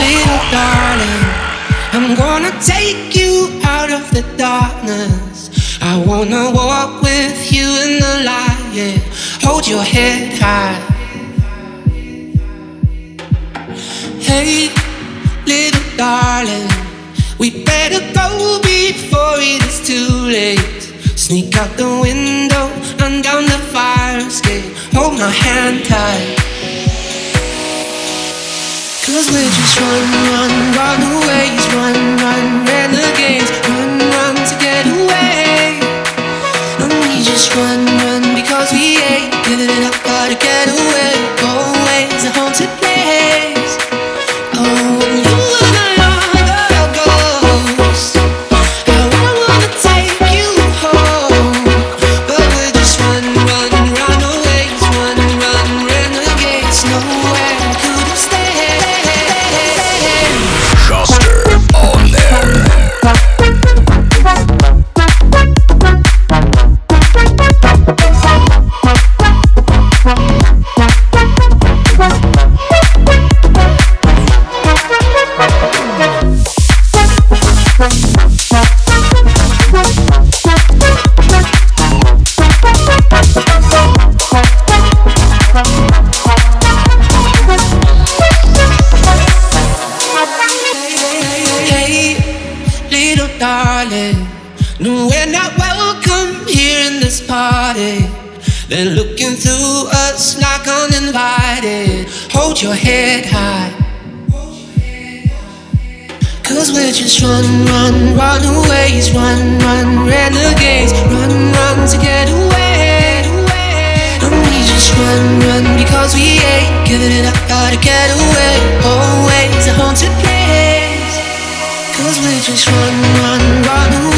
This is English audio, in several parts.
Little darling, I'm gonna take you out of the darkness. I wanna walk with you in the light, yeah. Hold your head high. Hey, little darling, we better go before it is too late. Sneak out the window and down the fire escape. Hold my hand tight we just run just run, run, run. away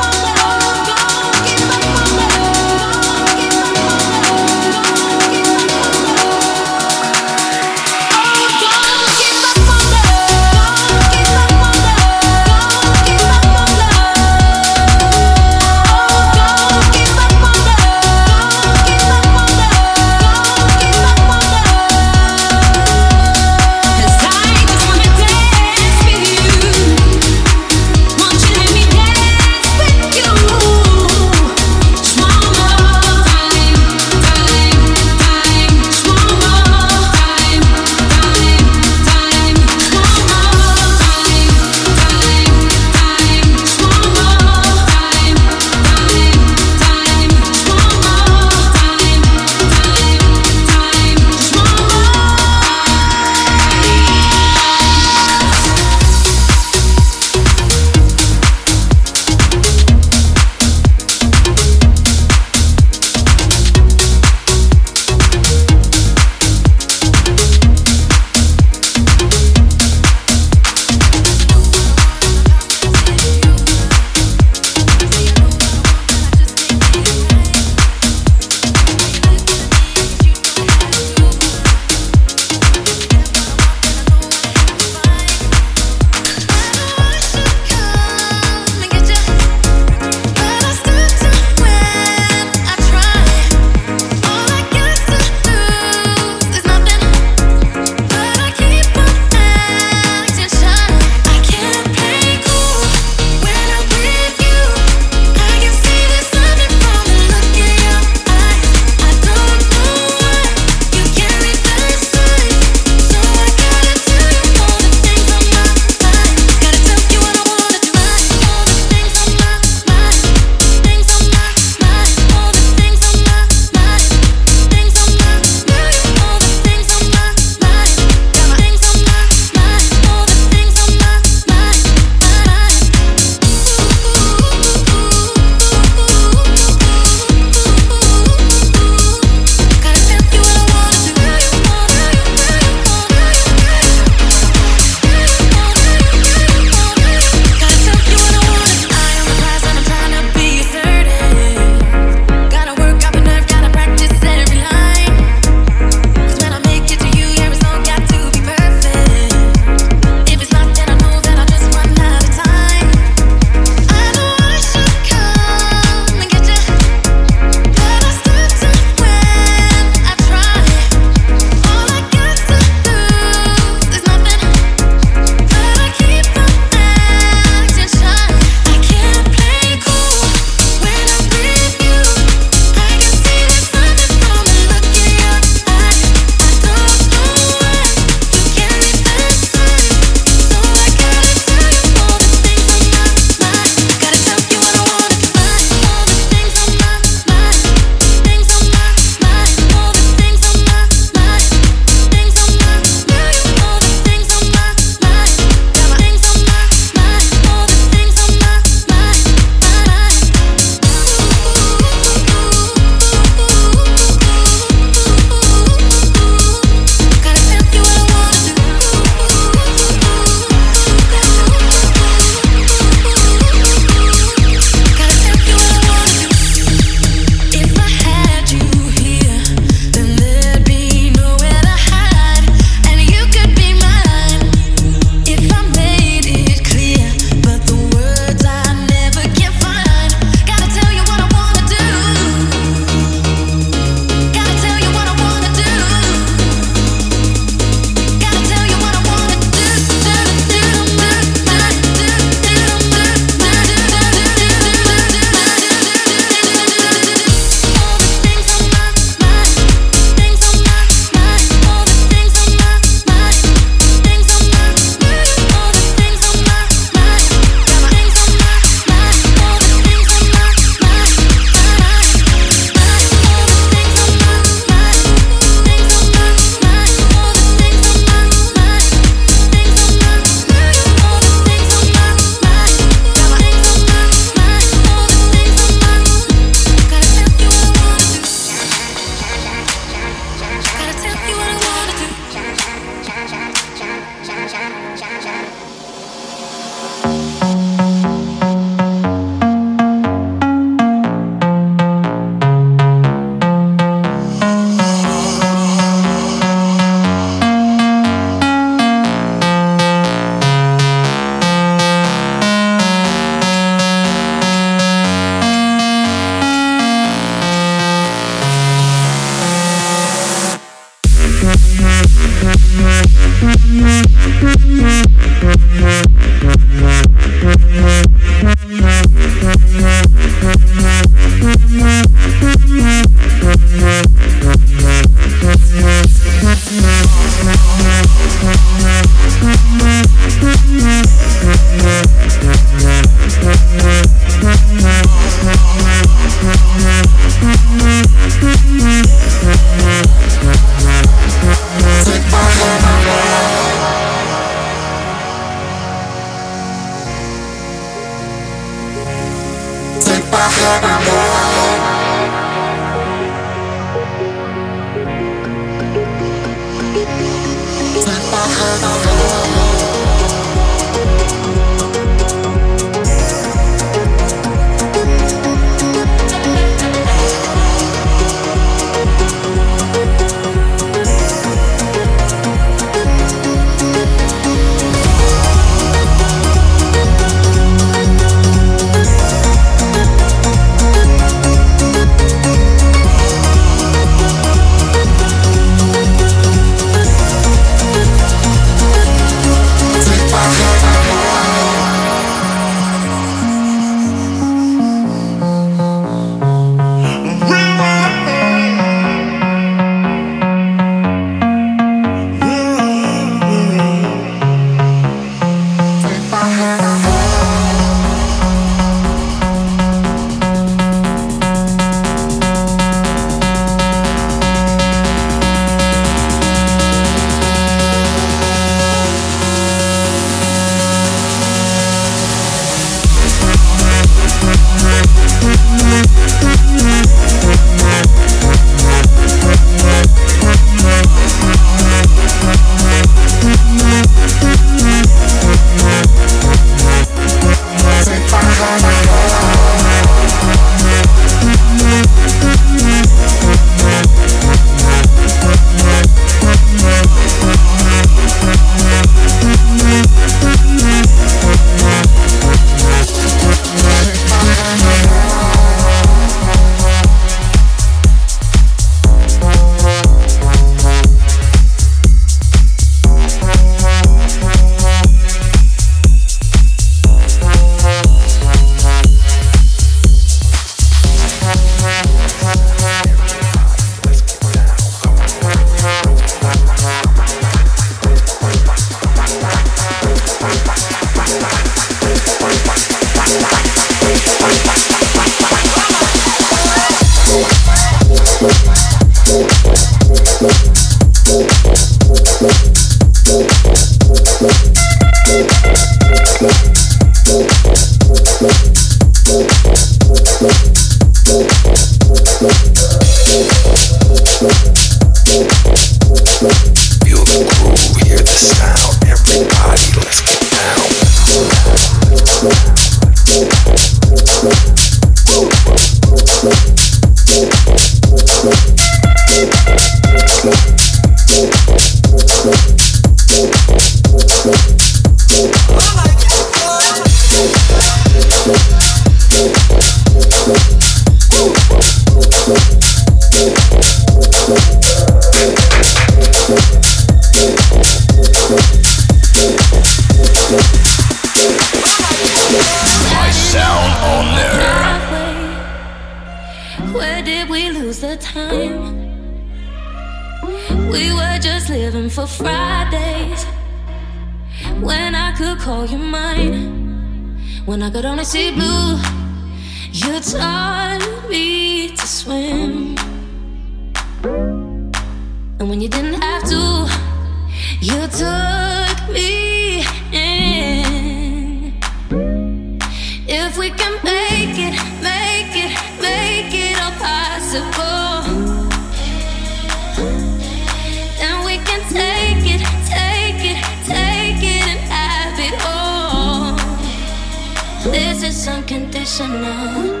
unconditional.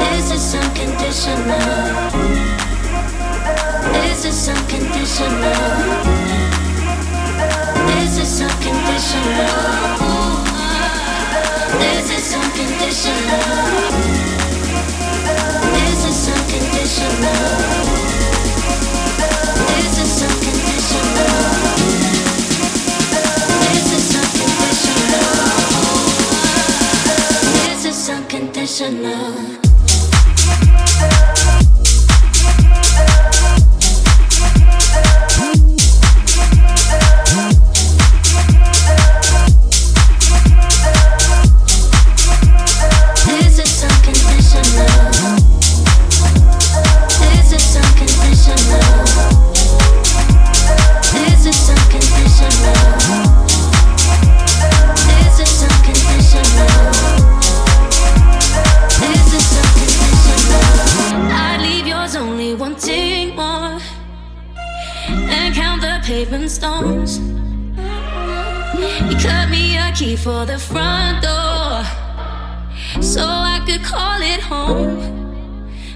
This is unconditional. This is unconditional. This is unconditional. This is unconditional. This is unconditional. professional.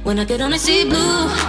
When I get on, I see blue.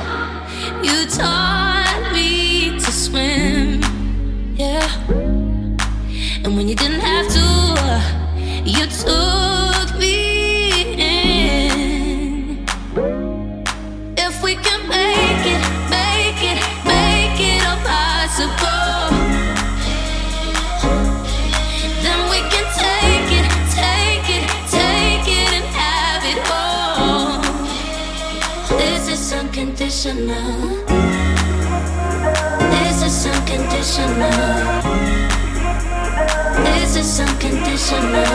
this unconditional?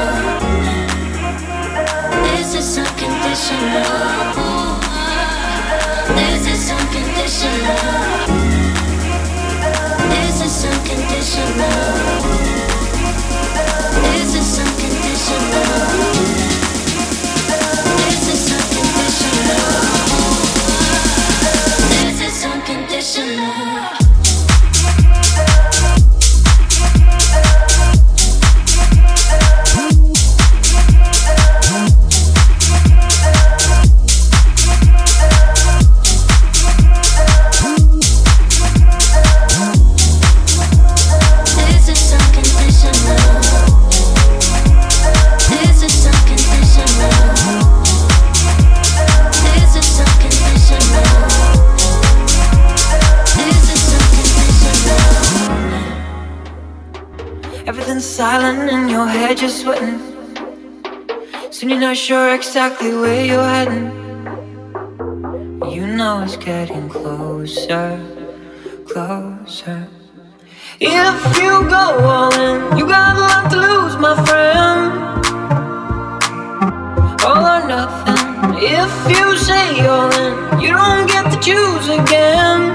This Is unconditional. this is unconditional? This Is unconditional? This? Is unconditional? You're sweating. Soon you're not sure exactly where you're heading. You know it's getting closer, closer. If you go all in, you got a lot to lose, my friend. All or nothing. If you say all in, you don't get to choose again.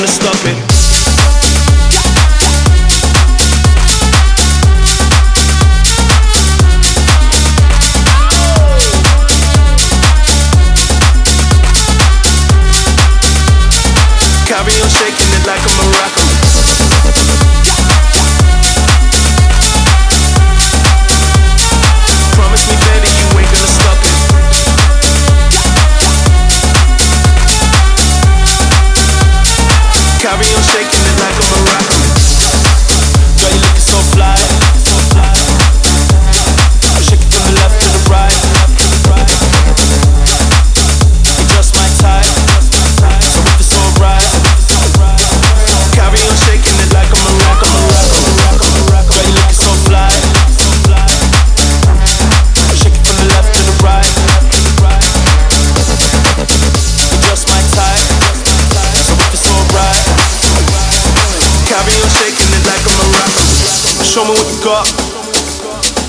gonna stop it.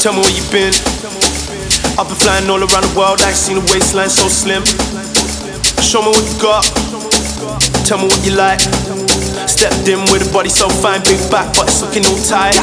Tell me where you been. I've been flying all around the world, I ain't seen a waistline so slim. Show me what you got. Tell me what you like stepped in with a body so fine, big back, but it's looking all tight.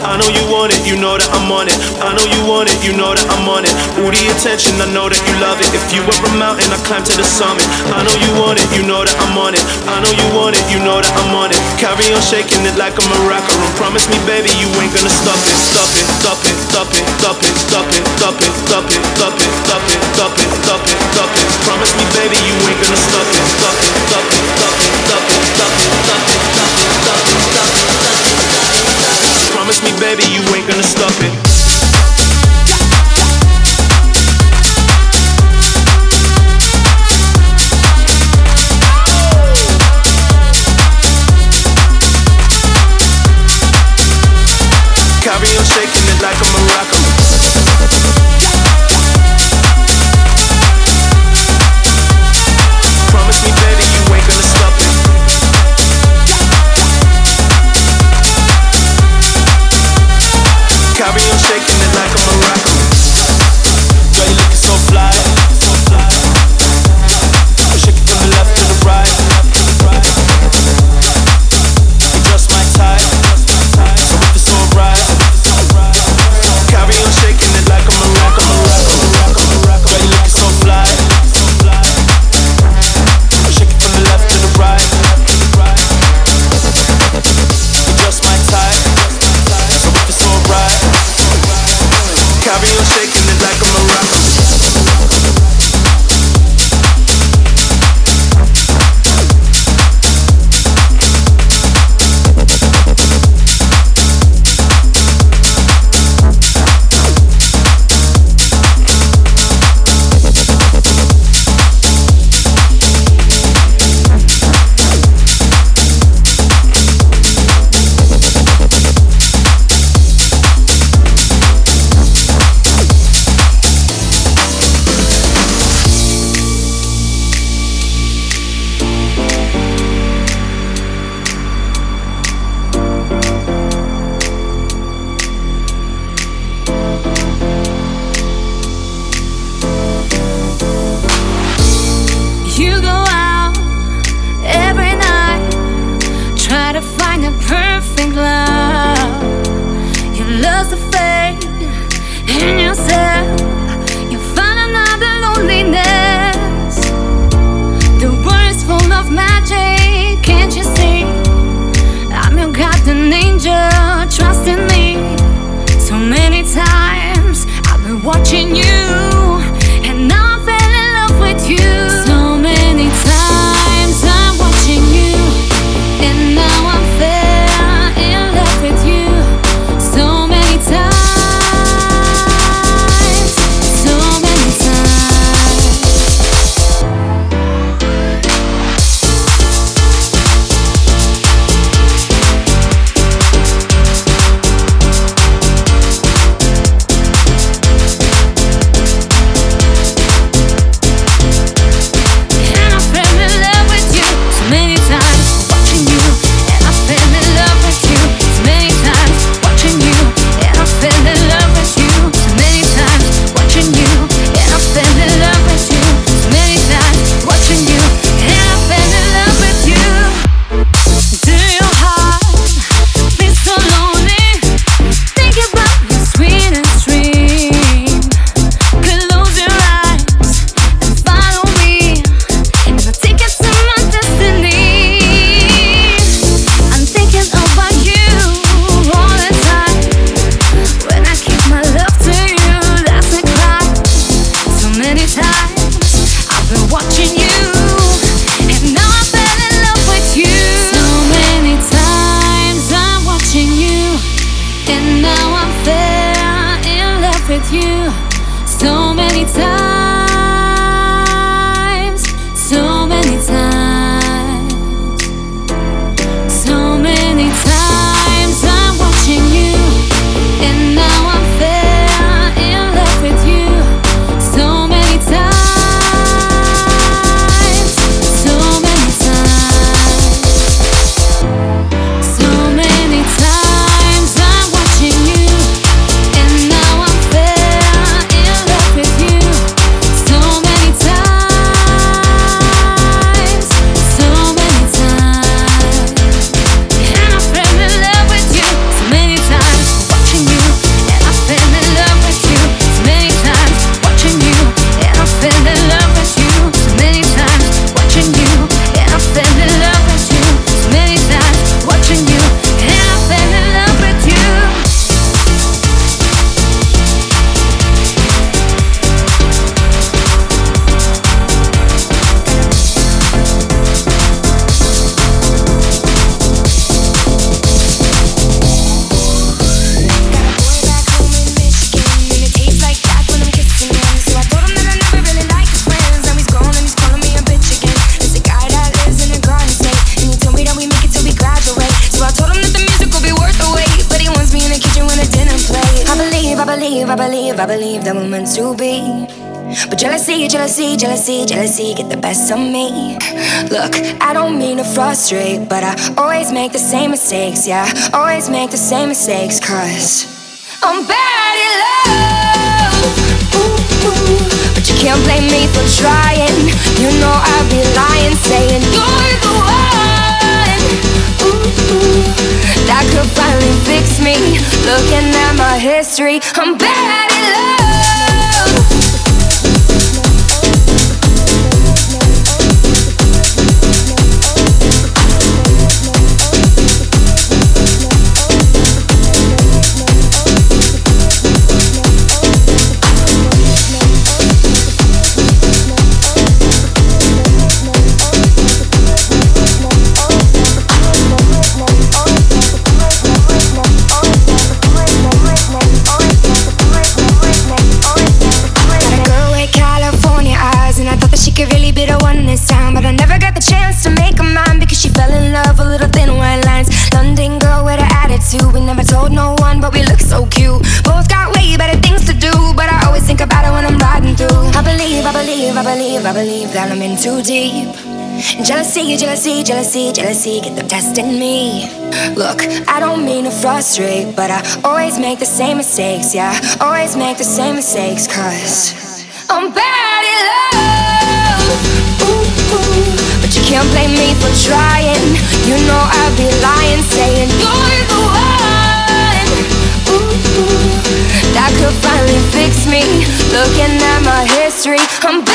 I know you want it, you know that I'm on it. I know you want it, you know that I'm on it. All the attention, I know that you love it. If you were a mountain, I climb to the summit. I know you want it, you know that I'm on it. I know you want it, you know that I'm on it. Carry on shaking it like I'm a rocker, and promise me, baby, you ain't gonna stop it, stop it, stop it, stop it, stop it, stop it, stop it, stop it, stop it, stop it, stop it, stop it, stop it. Promise me, baby, you ain't gonna stop it. watching frustrate, but I always make the same mistakes, yeah. Always make the same mistakes, cause I'm bad at love. Ooh, ooh. But you can't blame me for trying. You know I'd be lying, saying you're the one. Ooh. That could finally fix me. Looking at my history, I'm bad at love. Jealousy, jealousy, jealousy, jealousy get the best in me. Look, I don't mean to frustrate, but I always make the same mistakes, yeah. Always make the same mistakes, cause I'm bad at love. Ooh, ooh. But you can't blame me for trying. You know I'd be lying, saying you're the one. Ooh, that could finally fix me. Looking at my history, I'm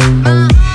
Uh-huh.